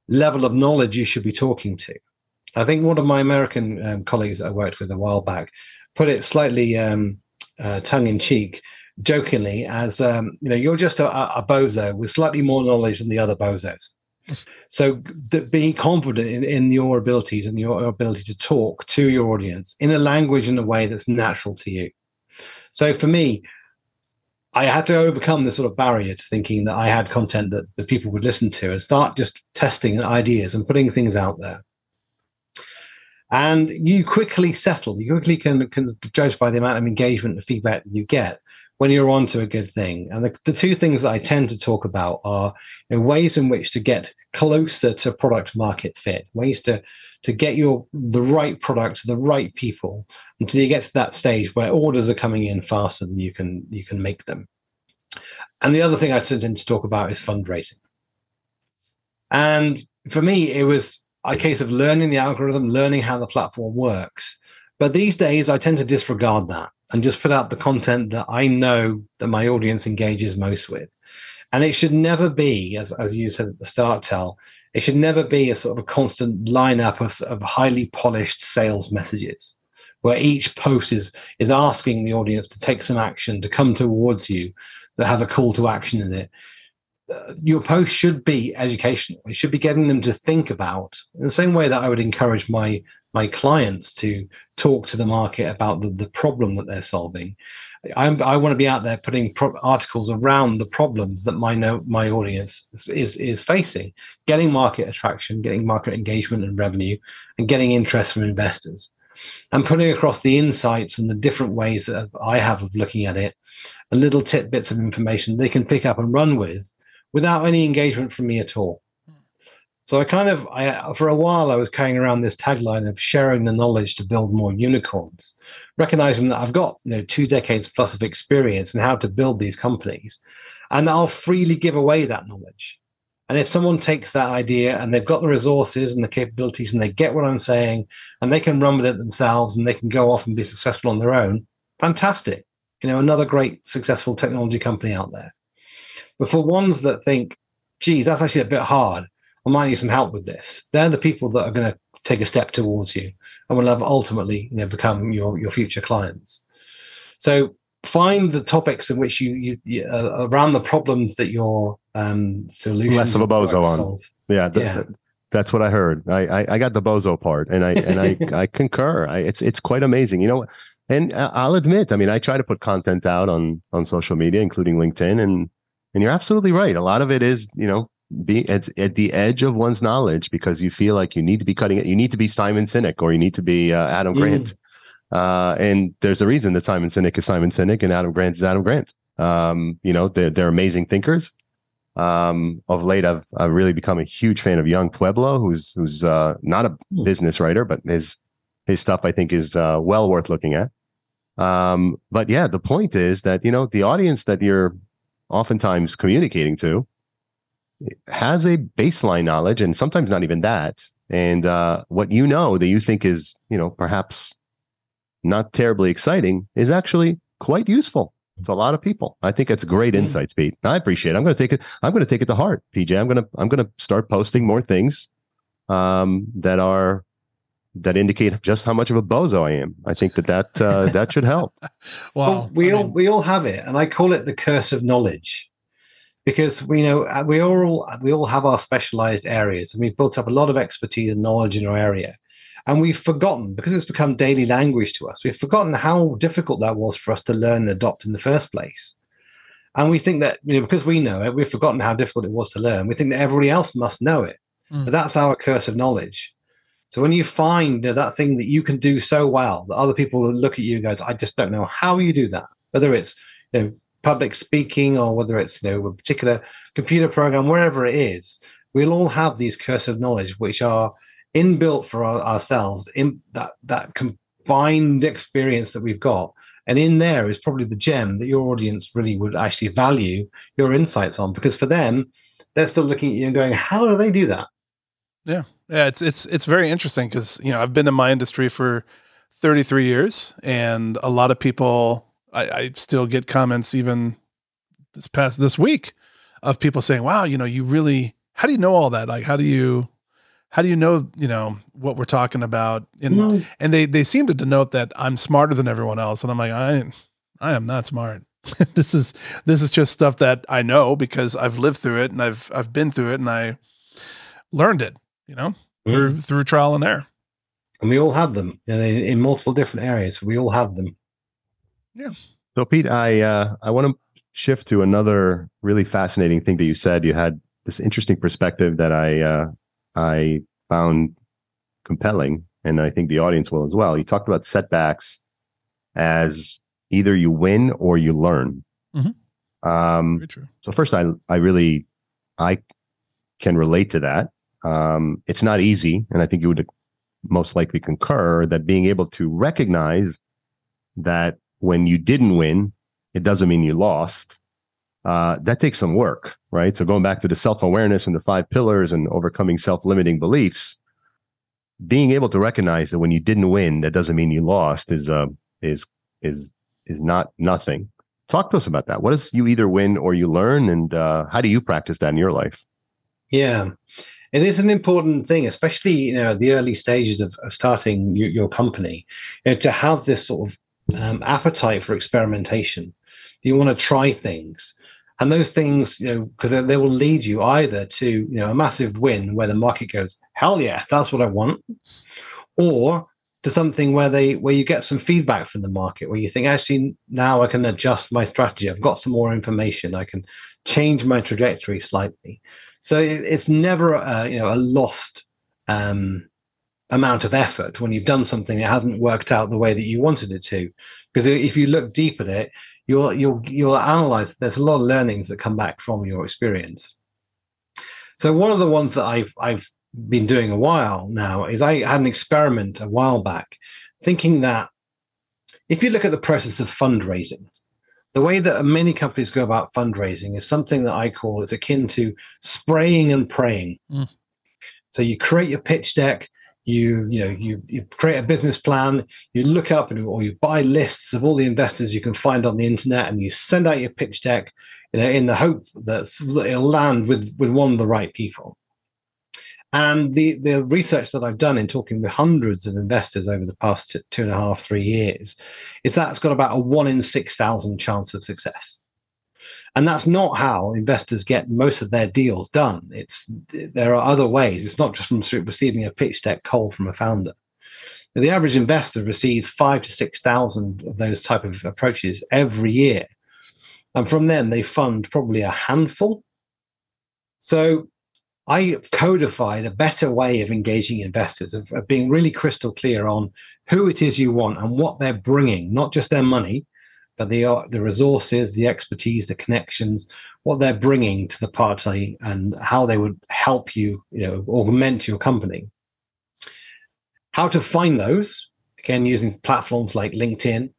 level of knowledge you should be talking to. I think one of my American um, colleagues that I worked with a while back put it slightly um, uh, tongue in cheek, jokingly, as um, you know, you're just a, a bozo with slightly more knowledge than the other bozos. So being confident in, in your abilities and your ability to talk to your audience in a language in a way that's natural to you. So for me, I had to overcome this sort of barrier to thinking that I had content that, the people would listen to and start just testing ideas and putting things out there. And you quickly settle, you quickly can, can judge by the amount of engagement and feedback you get when you're onto a good thing. And the, the two things that I tend to talk about are you know, ways in which to get closer to product market fit, ways to to get your the right product to the right people until you get to that stage where orders are coming in faster than you can you can make them. And the other thing I tend to talk about is fundraising. And for me, it was a case of learning the algorithm, learning how the platform works. But these days, I tend to disregard that and just put out the content that I know that my audience engages most with. And it should never be, as, as you said at the start, Tell, it should never be a sort of a constant lineup of, of highly polished sales messages where each post is, is asking the audience to take some action, to come towards you that has a call to action in it. Uh, your post should be educational. It should be getting them to think about in the same way that I would encourage my my clients to talk to the market about the, the problem that they're solving. I'm, i want to be out there putting pro- articles around the problems that my no, my audience is, is facing, getting market attraction, getting market engagement and revenue, and getting interest from investors, and putting across the insights and the different ways that I have of looking at it, and little tidbits of information they can pick up and run with, without any engagement from me at all. So I kind of, I for a while, I was carrying around this tagline of sharing the knowledge to build more unicorns, recognizing that I've got you know two decades plus of experience in how to build these companies, and I'll freely give away that knowledge. And if someone takes that idea and they've got the resources and the capabilities and they get what I'm saying and they can run with it themselves and they can go off and be successful on their own, fantastic. You know, another great successful technology company out there. But for ones that think, geez, that's actually a bit hard I might need some help with this. They're the people that are going to take a step towards you and will have ultimately you know, become your, your future clients. So find the topics in which you, you uh, around the problems that your um, solution less of a bozo on. Yeah, th- yeah. Th- that's what I heard. I, I, I got the bozo part, and I and I I concur. I, it's it's quite amazing, you know. And I'll admit, I mean, I try to put content out on on social media, including LinkedIn, and and you're absolutely right. A lot of it is, you know, be at, at the edge of one's knowledge because you feel like you need to be cutting it. You need to be Simon Sinek or you need to be uh, Adam mm. Grant. Uh, and there's a reason that Simon Sinek is Simon Sinek and Adam Grant is Adam Grant. Um, you know, they're, they're amazing thinkers. Um, of late, I've, I've really become a huge fan of Yung Pueblo, who's, who's, uh, not a mm. business writer, but his, his stuff I think is, uh, well worth looking at. Um, but yeah, the point is that, you know, the audience that you're oftentimes communicating to, has a baseline knowledge and sometimes not even that. And uh, what you know that you think is, you know, perhaps not terribly exciting is actually quite useful to a lot of people. I think it's great mm-hmm. insights, Pete. I appreciate it. I'm going to take it. I'm going to take it to heart, PJ. I'm going to I'm going to start posting more things um, that are that indicate just how much of a bozo I am. I think that that uh, that should help. well, we I mean, all we all have it, and I call it the curse of knowledge because we know uh, we all we all have our specialized areas and we've built up a lot of expertise and knowledge in our area. And we've forgotten because it's become daily language to us we've forgotten how difficult that was for us to learn and adopt in the first place. And we think that you know because we know it we've forgotten how difficult it was to learn we think that everybody else must know it. Mm. but that's our curse of knowledge. So when you find you know, that thing that you can do so well that other people look at you and goes i just don't know how you do that. Whether it's you know public speaking or whether it's you know a particular computer program, wherever it is, we'll all have these curse of knowledge which are inbuilt for our, ourselves in that that combined experience that we've got. And in there is probably the gem that your audience really would actually value your insights on, because for them, they're still looking at you and going, "How do they do that?" Yeah, Yeah, it's it's it's very interesting because you know I've been in my industry for 33 years, and a lot of people I, I still get comments even this past this week of people saying, "Wow, you know, you really how do you know all that? Like, how do you how do you know you know what we're talking about?" And Mm. and they they seem to denote that I'm smarter than everyone else, and I'm like, I I am not smart. this is this is just stuff that I know because I've lived through it and I've I've been through it and I learned it, you know, through through trial and error. And we all have them in, in multiple different areas. We all have them. So Pete, I uh, I want to shift to another really fascinating thing that you said. You had this interesting perspective that I uh, I found compelling, and I think the audience will as well. You talked about setbacks as either you win or you learn. Mhm. Um, so first, I I really I can relate to that. Um, it's not easy, and I think you would most likely concur that being able to recognize that when you didn't win, it doesn't mean you lost. Uh, that takes some work, right? So going back to the self awareness and the five pillars and overcoming self limiting beliefs, being able to recognize that when you didn't win, that doesn't mean you lost is uh, is is is not nothing. Talk to us about that. What does you either win or you learn, and uh, how do you practice that in your life? Yeah, And it is an important thing, especially you know the early stages of, of starting your, your company, you know, to have this sort of um, appetite for experimentation. You want to try things, and those things, you know, because they, they will lead you either to you know a massive win where the market goes, hell yes, that's what I want, or to something where they where you get some feedback from the market where you think actually now I can adjust my strategy. I've got some more information. I can change my trajectory slightly. So it, it's never a, you know a lost um, amount of effort when you've done something that hasn't worked out the way that you wanted it to. Because if you look deep at it, you'll you'll you'll analyze. There's a lot of learnings that come back from your experience. So one of the ones that I've I've been doing a while now is I had an experiment a while back, thinking that if you look at the process of fundraising, the way that many companies go about fundraising is something that I call it's akin to spraying and praying. Mm. So you create your pitch deck, you you know you you create a business plan, you look up and or you buy lists of all the investors you can find on the internet, and you send out your pitch deck, you know, in the hope that it'll land with with one of the right people. And the, the research that I've done in talking with hundreds of investors over the past two, and a half, three years is that it's got about a one in 6,000 chance of success. And that's not how investors get most of their deals done. It's there are other ways. It's not just from receiving a pitch deck call from a founder. The average investor receives five to six thousand of those type of approaches every year, and from them they fund probably a handful. So I codified a better way of engaging investors, of, of, being really crystal clear on who it is you want and what they're bringing, not just their money, but the the resources, the expertise, the connections, what they're bringing to the party, and how they would help you, you know, augment your company. How to find those again using platforms like LinkedIn,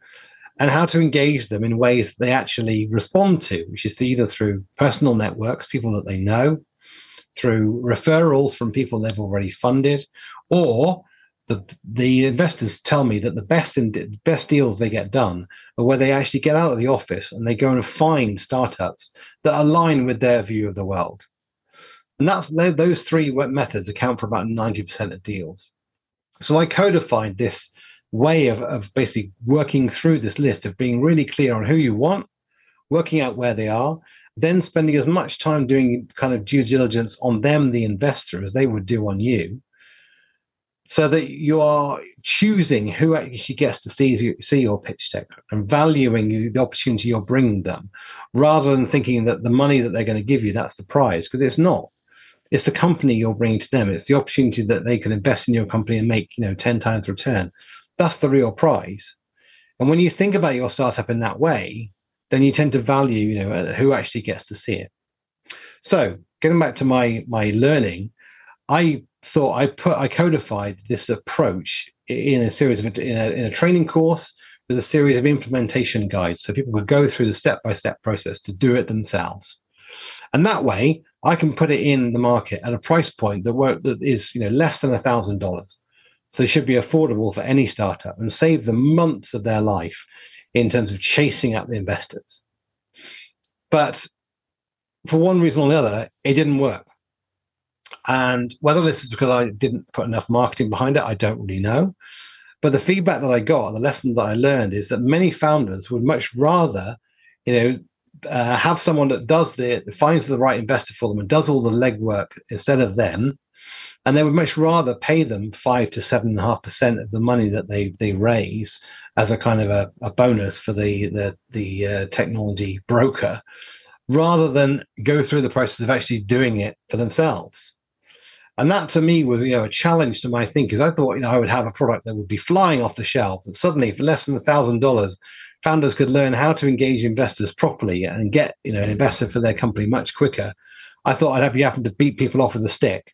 and how to engage them in ways they actually respond to, which is either through personal networks, people that they know, through referrals from people they've already funded, or the the investors tell me that the best in, best deals they get done are where they actually get out of the office and they go and find startups that align with their view of the world. And that's those three methods account for about ninety percent of deals. So I codified this way of, of basically working through this list of being really clear on who you want, working out where they are, then spending as much time doing kind of due diligence on them, the investor, as they would do on you, so that you are choosing who actually gets to see, see your pitch deck and valuing the opportunity you're bringing them, rather than thinking that the money that they're going to give you, that's the prize, because it's not. It's the company you're bringing to them. It's the opportunity that they can invest in your company and make, you know, 10 times return. That's the real prize. And when you think about your startup in that way, then you tend to value, you know, who actually gets to see it. So getting back to my my learning, I thought I put I codified this approach in a series of in a, in a training course with a series of implementation guides, so people could go through the step by step process to do it themselves. And that way, I can put it in the market at a price point that work that is you know less than a thousand dollars. So they should be affordable for any startup and save them months of their life in terms of chasing up the investors. But for one reason or the other, it didn't work. And whether this is because I didn't put enough marketing behind it, I don't really know. But the feedback that I got, the lesson that I learned is that many founders would much rather, you know, uh, have someone that does the finds the right investor for them and does all the legwork instead of them, and they would much rather pay them five to seven and a half percent of the money that they they raise as a kind of a, a bonus for the the the uh, technology broker, rather than go through the process of actually doing it for themselves. And that to me was, you know, a challenge to my thinkers. I thought, you know, I would have a product that would be flying off the shelves, and suddenly, for less than a thousand dollars, founders could learn how to engage investors properly and get, you know, an investor for their company much quicker. I thought I'd be having to beat people off with a stick,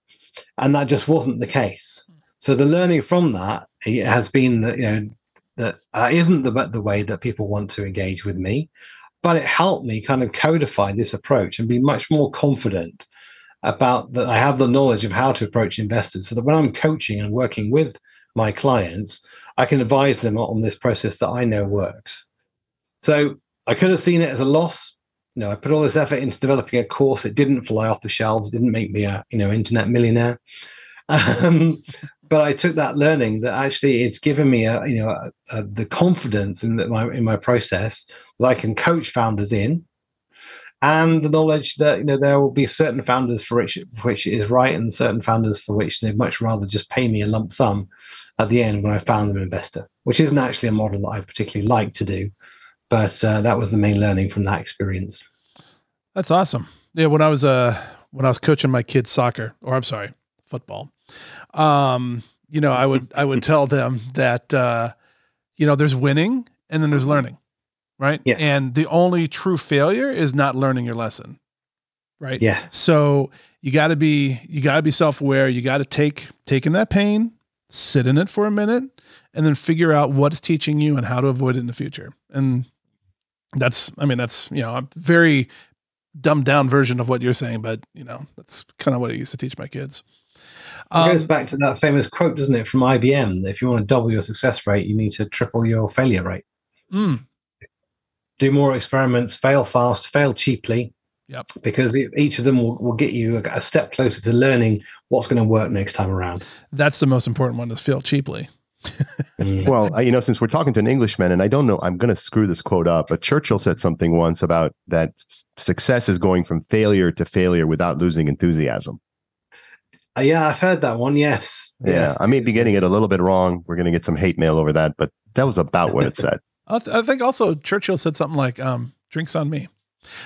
and that just wasn't the case. So the learning from that has been that, you know, that uh, not the the way that people want to engage with me, but it helped me kind of codify this approach and be much more confident about that I have the knowledge of how to approach investors so that when I'm coaching and working with my clients, I can advise them on this process that I know works. So I could have seen it as a loss. You know, I put all this effort into developing a course. It didn't fly off the shelves. It didn't make me a you know internet millionaire. Um, but I took that learning that actually it's given me a you know a, a, the confidence in that my in my process that I can coach founders in and the knowledge that you know there will be certain founders for which for which it is right, and certain founders for which they'd much rather just pay me a lump sum at the end when I found them investor, which isn't actually a model that I particularly like to do, but uh, that was the main learning from that experience. That's awesome. Yeah, when I was uh when I was coaching my kids soccer, or I'm sorry, football, um, you know, I would I would tell them that uh, you know, there's winning and then there's learning right? Yeah. And the only true failure is not learning your lesson, right? Yeah. So you got to be you got to be self aware. You got to take take in that pain, sit in it for a minute, and then figure out what's teaching you and how to avoid it in the future. And that's I mean that's you know a very dumbed down version of what you're saying, but you know that's kind of what I used to teach my kids. Um, it goes um, back to that famous quote, doesn't it, from IBM? If you want to double your success rate, you need to triple your failure rate. Mm, do more experiments, fail fast, fail cheaply. Yep. Because each of them will, will get you a, step closer to learning what's going to work next time around. That's the most important one is fail cheaply. Mm. well, I, you know, since we're talking to an Englishman, and I don't know, I'm going to screw this quote up, but Churchill said something once about that success is going from failure to failure without losing enthusiasm. Uh, yeah, I've heard that one. Yes. Yeah, yes. I may be getting it a little bit wrong. We're going to get some hate mail over that, but that was about what it said. I, th- I think also Churchill said something like, um, "Drinks on me."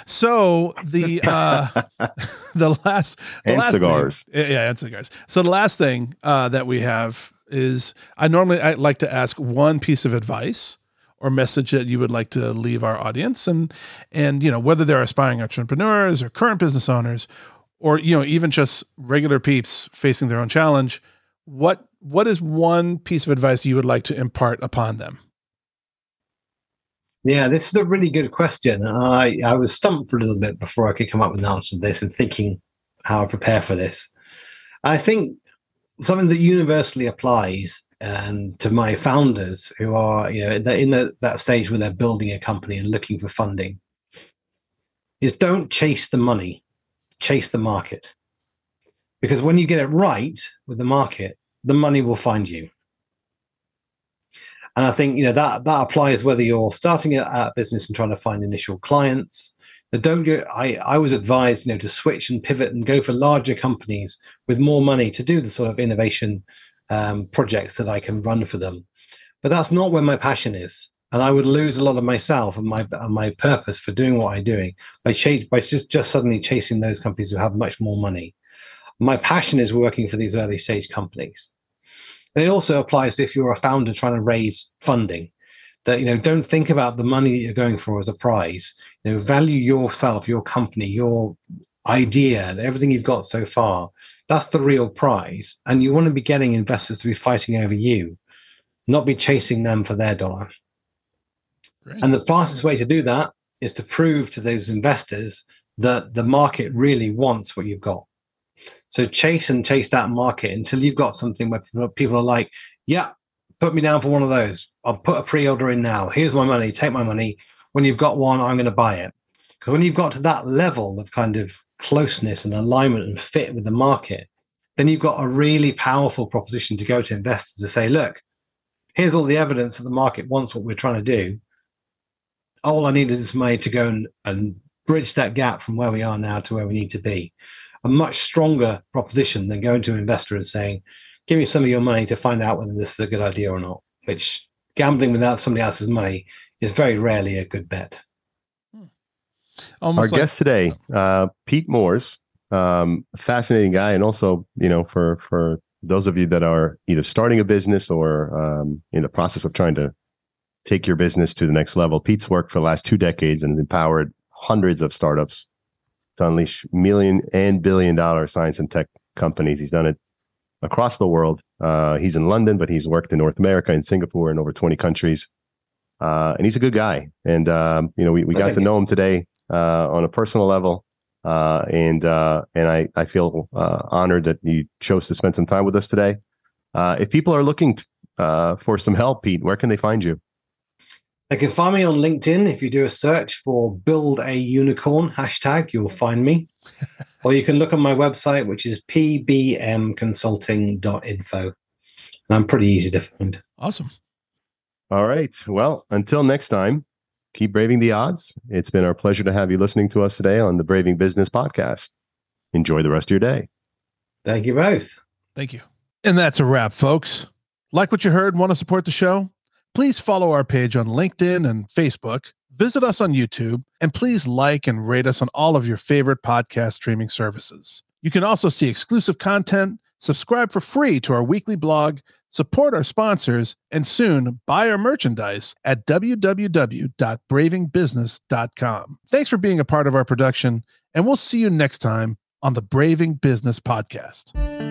So the uh, the last the and last cigars, thing, yeah, and cigars. So the last thing uh, that we have is I normally I like to ask one piece of advice or message that you would like to leave our audience, and and you know whether they're aspiring entrepreneurs or current business owners, or you know even just regular peeps facing their own challenge. What what is one piece of advice you would like to impart upon them? Yeah, this is a really good question. I, I was stumped for a little bit before I could come up with an answer to this and thinking how I prepare for this. I think something that universally applies um, to my founders who are, you know, they're in the, that stage where they're building a company and looking for funding is don't chase the money, chase the market. Because when you get it right with the market, the money will find you. And I think you know that that applies whether you're starting a, a business and trying to find initial clients. But don't go. I I was advised you know to switch and pivot and go for larger companies with more money to do the sort of innovation um, projects that I can run for them. But that's not where my passion is, and I would lose a lot of myself and my and my purpose for doing what I'm doing by chase by just just suddenly chasing those companies who have much more money. My passion is working for these early stage companies and it also applies if you're a founder trying to raise funding. That you know, don't think about the money that you're going for as a prize. You know, value yourself, your company, your idea, everything you've got so far. That's the real prize, and you want to be getting investors to be fighting over you, not be chasing them for their dollar. Great. And the fastest way to do that is to prove to those investors that the market really wants what you've got. So chase and chase that market until you've got something where people are like, yeah, put me down for one of those. I'll put a pre-order in now. Here's my money. Take my money. When you've got one, I'm going to buy it. Because when you've got to that level of kind of closeness and alignment and fit with the market, then you've got a really powerful proposition to go to investors to say, look, here's all the evidence that the market wants what we're trying to do. All I need is money to go and, and bridge that gap from where we are now to where we need to be. A much stronger proposition than going to an investor and saying, give me some of your money to find out whether this is a good idea or not, which gambling without somebody else's money is very rarely a good bet. Hmm. Almost Our like- guest today, uh, Pete Moores, um, fascinating guy, and also you know for for those of you that are either starting a business or um, in the process of trying to take your business to the next level. Pete's worked for the last two decades and empowered hundreds of startups to unleash million and billion dollar science and tech companies. He's done it across the world. Uh, he's in London, but he's worked in North America, in Singapore, in over 20 countries. Uh, and he's a good guy. And, um, you know, we, we got to know him today uh, on a personal level. Uh, and uh, and I, I feel uh, honored that you chose to spend some time with us today. if people are looking t- for some help, Pete, where can they find you? They can find me on LinkedIn. If you do a search for build a unicorn hashtag, you'll find me. or you can look on my website, which is pbmconsulting.info. And I'm pretty easy to find. Awesome. All right. Well, until next time, keep braving the odds. It's been our pleasure to have you listening to us today on the Braving Business podcast. Enjoy the rest of your day. Thank you both. Thank you. And that's a wrap, folks. Like what you heard, want to support the show? Please follow our page on LinkedIn and Facebook, visit us on YouTube, and please like and rate us on all of your favorite podcast streaming services. You can also see exclusive content, subscribe for free to our weekly blog, support our sponsors, and soon buy our merchandise at www.bravingbusiness.com. Thanks for being a part of our production, and we'll see you next time on the Braving Business Podcast.